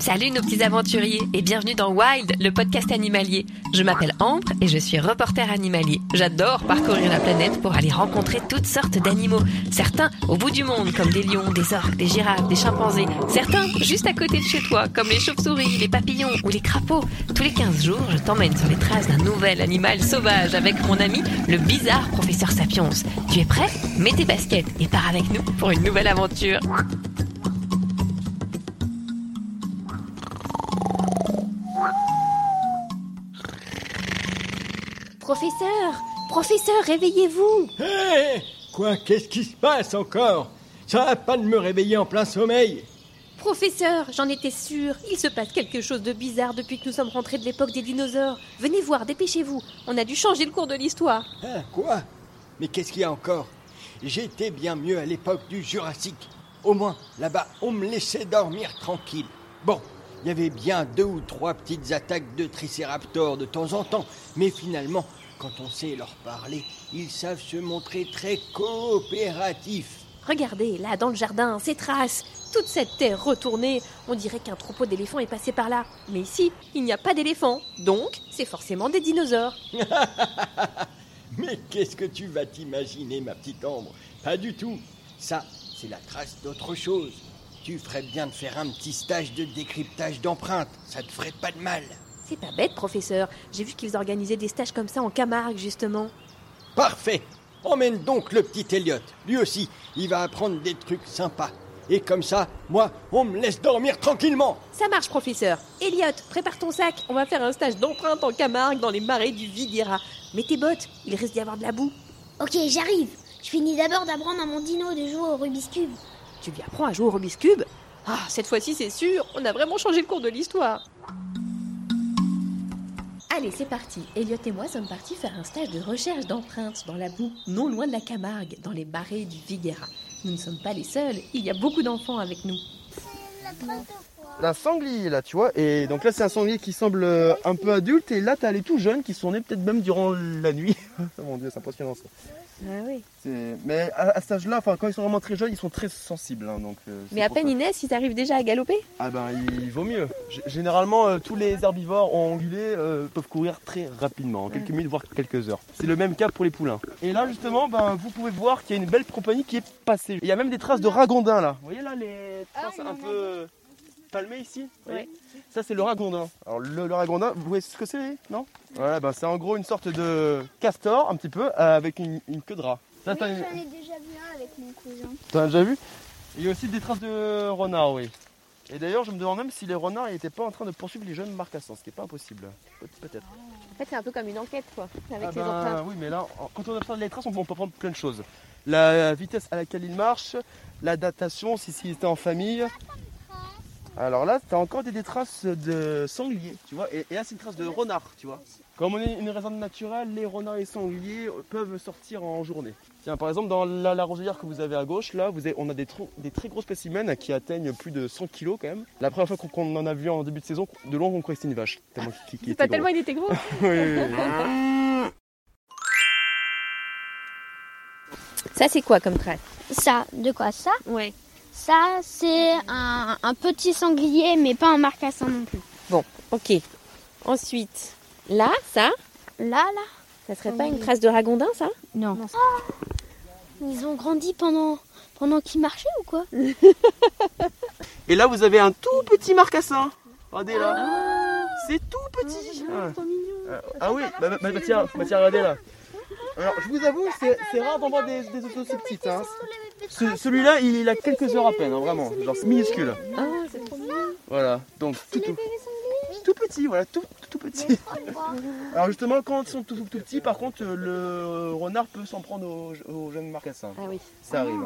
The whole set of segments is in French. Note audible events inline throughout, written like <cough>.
Salut nos petits aventuriers et bienvenue dans Wild, le podcast animalier. Je m'appelle Ambre et je suis reporter animalier. J'adore parcourir la planète pour aller rencontrer toutes sortes d'animaux. Certains au bout du monde comme des lions, des orques, des girafes, des chimpanzés. Certains juste à côté de chez toi comme les chauves-souris, les papillons ou les crapauds. Tous les 15 jours, je t'emmène sur les traces d'un nouvel animal sauvage avec mon ami le bizarre professeur Sapiens. Tu es prêt? Mets tes baskets et pars avec nous pour une nouvelle aventure. Professeur Professeur, réveillez-vous Hé Quoi Qu'est-ce qui se passe encore? Ça va pas de me réveiller en plein sommeil Professeur, j'en étais sûre. Il se passe quelque chose de bizarre depuis que nous sommes rentrés de l'époque des dinosaures. Venez voir, dépêchez-vous. On a dû changer le cours de l'histoire. Hein, Quoi? Mais qu'est-ce qu'il y a encore? J'étais bien mieux à l'époque du Jurassique. Au moins, là-bas, on me laissait dormir tranquille. Bon, il y avait bien deux ou trois petites attaques de tricéraptors de temps en temps, mais finalement, quand on sait leur parler, ils savent se montrer très coopératifs. Regardez, là, dans le jardin, ces traces. Toute cette terre retournée. On dirait qu'un troupeau d'éléphants est passé par là. Mais ici, il n'y a pas d'éléphants. Donc, c'est forcément des dinosaures. <laughs> Mais qu'est-ce que tu vas t'imaginer, ma petite ombre Pas du tout. Ça, c'est la trace d'autre chose. Tu ferais bien de faire un petit stage de décryptage d'empreintes. Ça te ferait pas de mal. C'est pas bête, professeur. J'ai vu qu'ils organisaient des stages comme ça en Camargue, justement. Parfait. Emmène donc le petit Elliot. Lui aussi, il va apprendre des trucs sympas. Et comme ça, moi, on me laisse dormir tranquillement. Ça marche, professeur. Elliot, prépare ton sac. On va faire un stage d'empreinte en Camargue dans les marais du Viguera. Mets tes bottes, il risque d'y avoir de la boue. Ok, j'arrive. Je finis d'abord d'apprendre à mon dino de jouer au Rubik's Cube. Tu lui apprends à jouer au Rubik's Cube? Ah, cette fois-ci, c'est sûr, on a vraiment changé le cours de l'histoire. Allez, c'est parti. Elliot et moi sommes partis faire un stage de recherche d'empreintes dans la boue, non loin de la Camargue, dans les marais du Viguera. Nous ne sommes pas les seuls, il y a beaucoup d'enfants avec nous. Un sanglier là, tu vois. Et donc là, c'est un sanglier qui semble euh, un peu adulte. Et là, t'as les tout jeunes qui sont nés peut-être même durant la nuit. <laughs> Mon dieu, c'est impressionnant ça. Ah oui. C'est- Mais à, à cet âge-là, enfin, quand ils sont vraiment très jeunes, ils sont très sensibles. hein, donc, euh, Mais à peine ça. ils naissent, ils arrivent déjà à galoper? Ah ben, il vaut mieux. G- Généralement, euh, tous les herbivores ongulés euh, peuvent courir très rapidement, en quelques minutes voire quelques heures. C'est le même cas pour les poulains. Et là, justement, ben, vous pouvez voir qu'il y a une belle compagnie qui est passée. Il y a même des traces de ragondins là. Vous voyez là les traces un peu palmées ici voyez Ça, c'est le ragondin. Alors, le, le ragondin, vous voyez ce que c'est Non? Voilà, ben, c'est en gros une sorte de castor, un petit peu, euh, avec une, une queue de rat. Ça, une- J'en ai déjà vu un avec mon cousin. T'en as déjà vu? Il y a aussi des traces de renards, oui. Et d'ailleurs, je me demande même si les renards n'étaient pas en train de poursuivre les jeunes marcassins, ce qui n'est pas impossible. Pe- Peut-être. En fait, c'est un peu comme une enquête, quoi, avec Ah les ben, empreintes. oui, mais là, quand on observe les traces, on peut, on peut prendre plein de choses. La vitesse à laquelle ils marchent, la datation, si s'ils étaient en famille. Alors là, tu as encore des, des traces de sangliers, tu vois, et, et là, c'est une trace de renard, tu vois. Comme on est une réserve naturelle, les renards et sangliers peuvent sortir en journée. Tiens, par exemple, dans la, la roselière que vous avez à gauche, là, vous avez- on a des, très gros spécimens qui atteignent plus de 100 kg quand même. La première fois qu'on qu'on en a vu en début de saison, de loin, on croyait que c'était une vache. Tellement qu'il- qu'il C'est était tellement il était gros. <laughs> Ça, c'est quoi comme trace? Ça, de quoi ça? Ouais. Ça, c'est un, un petit sanglier, mais pas un marcassin non plus. Bon, ok. Ensuite, là, ça, Là, là ça serait pas une trace de ragondin, ça? Non. Oh Ils ont grandi pendant, pendant qu'ils marchaient ou quoi? Et là, vous avez un tout petit marcassin. Regardez là. C'est tout petit. Ah. Ah, ah oui, bah, bah, bah, tiens, bah, tiens, regardez là. Alors, je vous avoue, c'est c'est rare d'en voir des, des oiseaux aussi petites. hein. Ce- Celui-là, il a quelques heures à peine, hein, vraiment. Genre, c'est minuscule. Ah, c'est trop mignon. Voilà, donc tout, tout, tout petit, voilà, tout, tout petit. <laughs> Alors justement, quand ils sont tout, tout, petits, par contre, euh, le renard peut s'en prendre aux, aux jeunes marcassins. Ah oui. Ça arrive.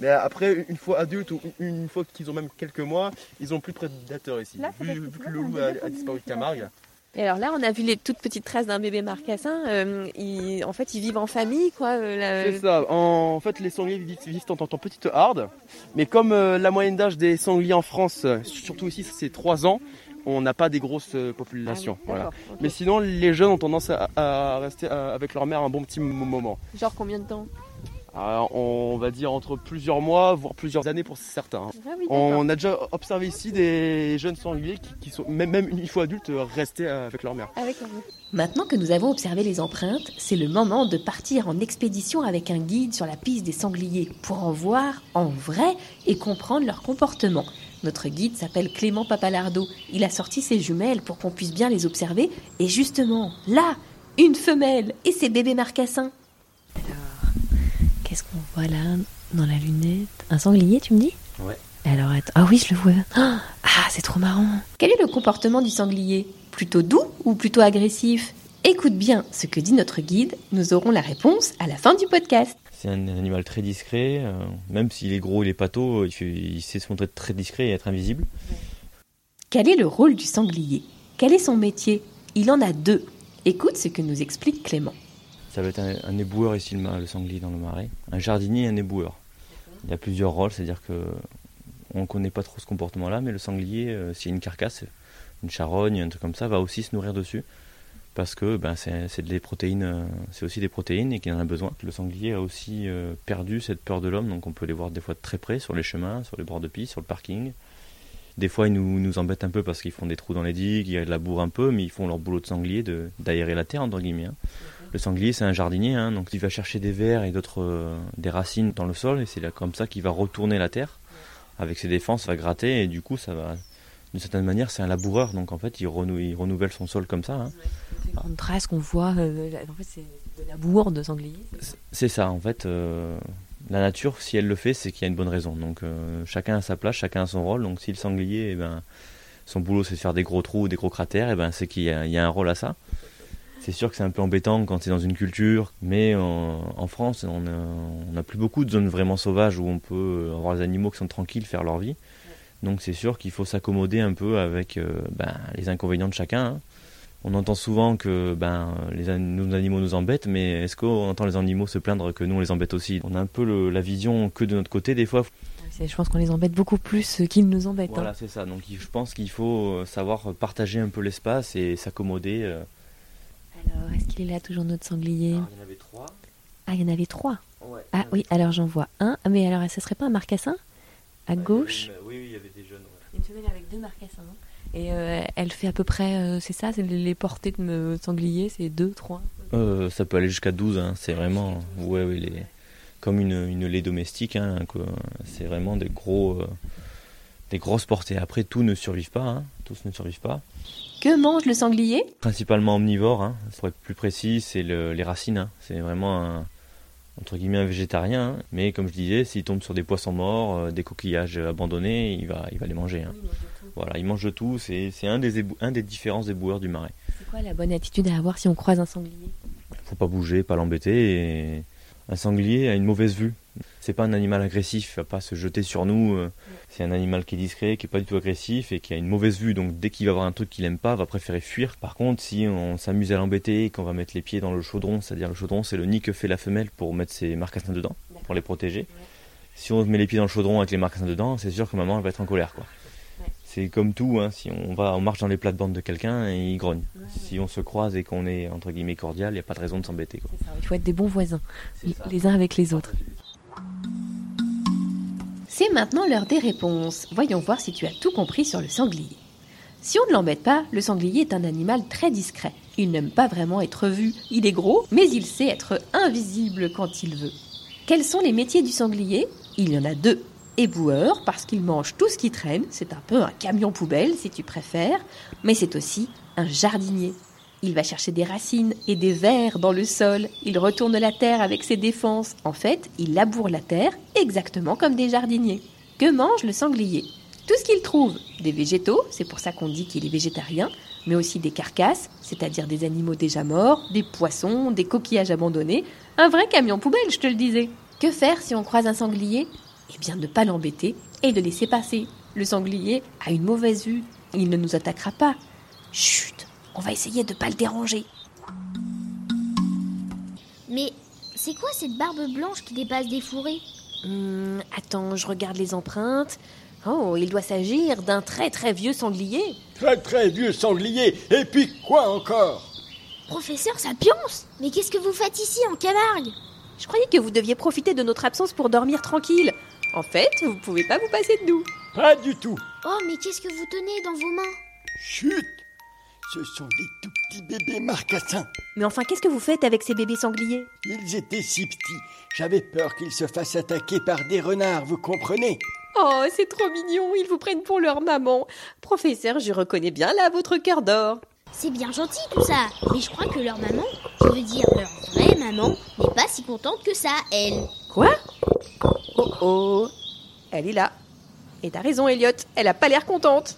Mais après, une fois adultes ou une fois qu'ils ont même quelques mois, ils ont plus de prédateurs ici. vu, vu que le loup a, a disparu de Camargue. Et alors là, on a vu les toutes petites traces d'un bébé marcassin. Euh, ils- en fait, ils vivent en famille, quoi. euh, la- C'est ça. En fait, les sangliers vivent, vivent en tant que petite harde. Mais comme euh, la moyenne d'âge des sangliers en France, surtout ici, c'est 3 ans, on n'a pas des grosses populations. Ah oui, voilà. Mais sinon, les jeunes ont tendance à, à rester avec leur mère un bon petit mo- moment. Genre combien de temps? Alors, on va dire entre plusieurs mois, voire plusieurs années pour certains. Ah oui. On a déjà observé ici des jeunes sangliers qui, qui sont, même, même une fois adultes, euh, restés euh, avec leur mère. Avec Maintenant que nous avons observé les empreintes, c'est le moment de partir en expédition avec un guide sur la piste des sangliers pour en voir en vrai et comprendre leur comportement. Notre guide s'appelle Clément Papalardo. Il a sorti ses jumelles pour qu'on puisse bien les observer. Et justement, là, une femelle et ses bébés marcassins. Qu'est-ce qu'on voit là dans la lunette Un sanglier, tu me dis? Ouais. Alors attends. Ah oui, je le vois. Ah, c'est trop marrant. Quel est le comportement du sanglier? Plutôt doux ou plutôt agressif? Écoute bien ce que dit notre guide. Nous aurons la réponse à la fin du podcast. C'est un animal très discret, euh, même s'il est gros, il est pâteau, il, fait- il sait se montrer très discret et être invisible. Quel est le rôle du sanglier? Quel est son métier? Il en a deux. Écoute ce que nous explique Clément. Ça va être un, un éboueur ici, le, le sanglier dans le marais. Un jardinier et un éboueur. Il y a plusieurs rôles, c'est-à-dire que on ne connaît pas trop ce comportement-là, mais le sanglier, euh, s'il y a une carcasse, une charogne, un truc comme ça, va aussi se nourrir dessus. Parce que ben, c'est des protéines, euh, c'est aussi des protéines et qu'il en a besoin. Le sanglier a aussi euh, perdu cette peur de l'homme, donc on peut les voir des fois de très près sur les chemins, sur les bords de piste, sur le parking. Des fois, ils nous, nous embêtent un peu parce qu'ils font des trous dans les digues, ils labourent un peu, mais ils font leur boulot de sanglier de- d'aérer la terre, entre guillemets. hein. Le sanglier, c'est un jardinier, hein, donc il va chercher des vers et d'autres euh, des racines dans le sol, et c'est là comme ça qu'il va retourner la terre. Avec ses défenses, va gratter, et du coup, ça va. D'une certaine manière, c'est un laboureur, donc en fait, il, renou- il renouvelle son sol comme ça. hein. Une trace qu'on voit, euh, en fait, c'est de la de sanglier. C'est ça, en fait. euh, la nature, si elle le fait, c'est qu'il y a une bonne raison. Donc euh, chacun a sa place, chacun a son rôle. Donc si le sanglier, eh ben, son boulot c'est de faire des gros trous ou des gros cratères, eh ben, c'est qu'il y a un rôle à ça. C'est sûr que c'est un peu embêtant quand c'est dans une culture, mais en, en France, on n'a plus beaucoup de zones vraiment sauvages où on peut avoir les animaux qui sont tranquilles, faire leur vie. Donc c'est sûr qu'il faut s'accommoder un peu avec euh, ben, les inconvénients de chacun. hein. On entend souvent que ben, les nos animaux nous embêtent, mais est-ce qu'on entend les animaux se plaindre que nous on les embête aussi? On a un peu le- la vision que de notre côté des fois. Je pense qu'on les embête beaucoup plus qu'ils nous embêtent. Voilà, hein. c'est ça. Donc je pense qu'il faut savoir partager un peu l'espace et s'accommoder. euh. Alors, est-ce qu'il est là toujours notre sanglier il y en avait trois. Ah, il y en avait trois. Ouais. Ah oui, alors j'en vois un. Ah, Mais alors, ça serait pas un marcassin À gauche Oui, oui, il y avait des jeunes. Une femelle avec deux marcassins. Et euh, elle fait à peu près, euh, c'est ça, c'est les portées de me- sanglier, c'est deux, trois. Euh, ça peut aller jusqu'à 12, hein. c'est vraiment ouais, ouais, les- comme une, une lait domestique, hein, c'est vraiment des, gros, euh, des grosses portées. Après, tous ne survivent pas, hein. tous ne survivent pas. Que mange le sanglier Principalement omnivore, hein. pour être plus précis, c'est le- les racines. hein. C'est vraiment un, entre guillemets un végétarien, hein. mais comme je disais, s'il tombe sur des poissons morts, euh, des coquillages abandonnés, il va, il va les manger. hein. Voilà, il mange de tout, c'est c'est un, des ébou- un des différents éboueurs du marais. C'est quoi la bonne attitude à avoir si on croise un sanglier? Faut pas bouger, pas l'embêter. Et un sanglier a une mauvaise vue. C'est pas un animal agressif, il va pas se jeter sur nous. euh, C'est un animal qui est discret, qui est pas du tout agressif et qui a une mauvaise vue. Donc dès qu'il va voir un truc qu'il aime pas, va préférer fuir. Par contre, si on s'amuse à l'embêter et qu'on va mettre les pieds dans le chaudron, c'est-à-dire le chaudron, c'est le nid que fait la femelle pour mettre ses marcassins dedans, pour les protéger. Si on met les pieds dans le chaudron avec les marcassins dedans, c'est sûr que maman elle va être en colère, quoi. C'est comme tout, hein, si on va, on marche dans les plates-bandes de quelqu'un et il grogne. Si on se croise et qu'on est entre guillemets cordial, il n'y a pas de raison de s'embêter. quoi. Il faut être des bons voisins, les uns avec les autres. C'est maintenant l'heure des réponses. Voyons voir si tu as tout compris sur le sanglier. Si on ne l'embête pas, le sanglier est un animal très discret. Il n'aime pas vraiment être vu. Il est gros, mais il sait être invisible quand il veut. Quels sont les métiers du sanglier? Il y en a deux. Éboueur, parce qu'il mange tout ce qui traîne, c'est un peu un camion poubelle si tu préfères, mais c'est aussi un jardinier. Il va chercher des racines et des vers dans le sol, il retourne la terre avec ses défenses. En fait, il laboure la terre exactement comme des jardiniers. Que mange le sanglier? Tout ce qu'il trouve. Des végétaux, c'est pour ça qu'on dit qu'il est végétarien, mais aussi des carcasses, c'est-à-dire des animaux déjà morts, des poissons, des coquillages abandonnés. Un vrai camion poubelle, je te le disais. Que faire si on croise un sanglier? Eh bien, ne pas l'embêter et le laisser passer. Le sanglier a une mauvaise vue. Il ne nous attaquera pas. Chut, on va essayer de ne pas le déranger. Mais c'est quoi cette barbe blanche qui dépasse des fourrés? Hum, attends, je regarde les empreintes. Oh, il doit s'agir d'un très très vieux sanglier. Très très vieux sanglier. Et puis quoi encore? Professeur Sapiens Mais qu'est-ce que vous faites ici en Camargue? Je croyais que vous deviez profiter de notre absence pour dormir tranquille. En fait, vous pouvez pas vous passer de nous. Pas du tout. Oh, mais qu'est-ce que vous tenez dans vos mains? Chut Ce sont des tout petits bébés marcassins. Mais enfin, qu'est-ce que vous faites avec ces bébés sangliers? Ils étaient si petits. J'avais peur qu'ils se fassent attaquer par des renards, vous comprenez? Oh, c'est trop mignon, ils vous prennent pour leur maman. Professeur, je reconnais bien là votre cœur d'or. C'est bien gentil tout ça, mais je crois que leur maman, je veux dire leur vraie maman, n'est pas si contente que ça, elle. Quoi? Oh oh, elle est là. Et t'as raison, Elliot, elle a pas l'air contente.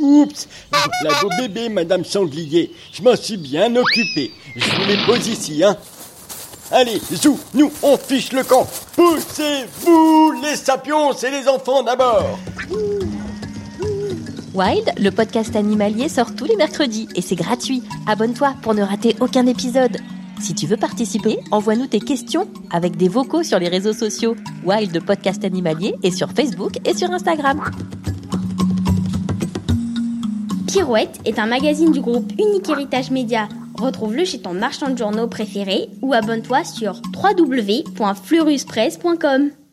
Oups Voilà vos bébés, Madame Sanglier. Je m'en suis bien occupé. Je vous les pose ici, hein. Allez, zou, nous, on fiche le camp. Poussez-vous, les sapiens et les enfants d'abord. Wild, le podcast animalier sort tous les mercredis et c'est gratuit. Abonne-toi pour ne rater aucun épisode. Si tu veux participer, envoie-nous tes questions avec des vocaux sur les réseaux sociaux Wild Podcast Animalier et sur Facebook et sur Instagram. Pirouette est un magazine du groupe Unique Héritage Média. Retrouve-le chez ton marchand de journaux préféré ou abonne-toi sur www.fleuruspresse.com.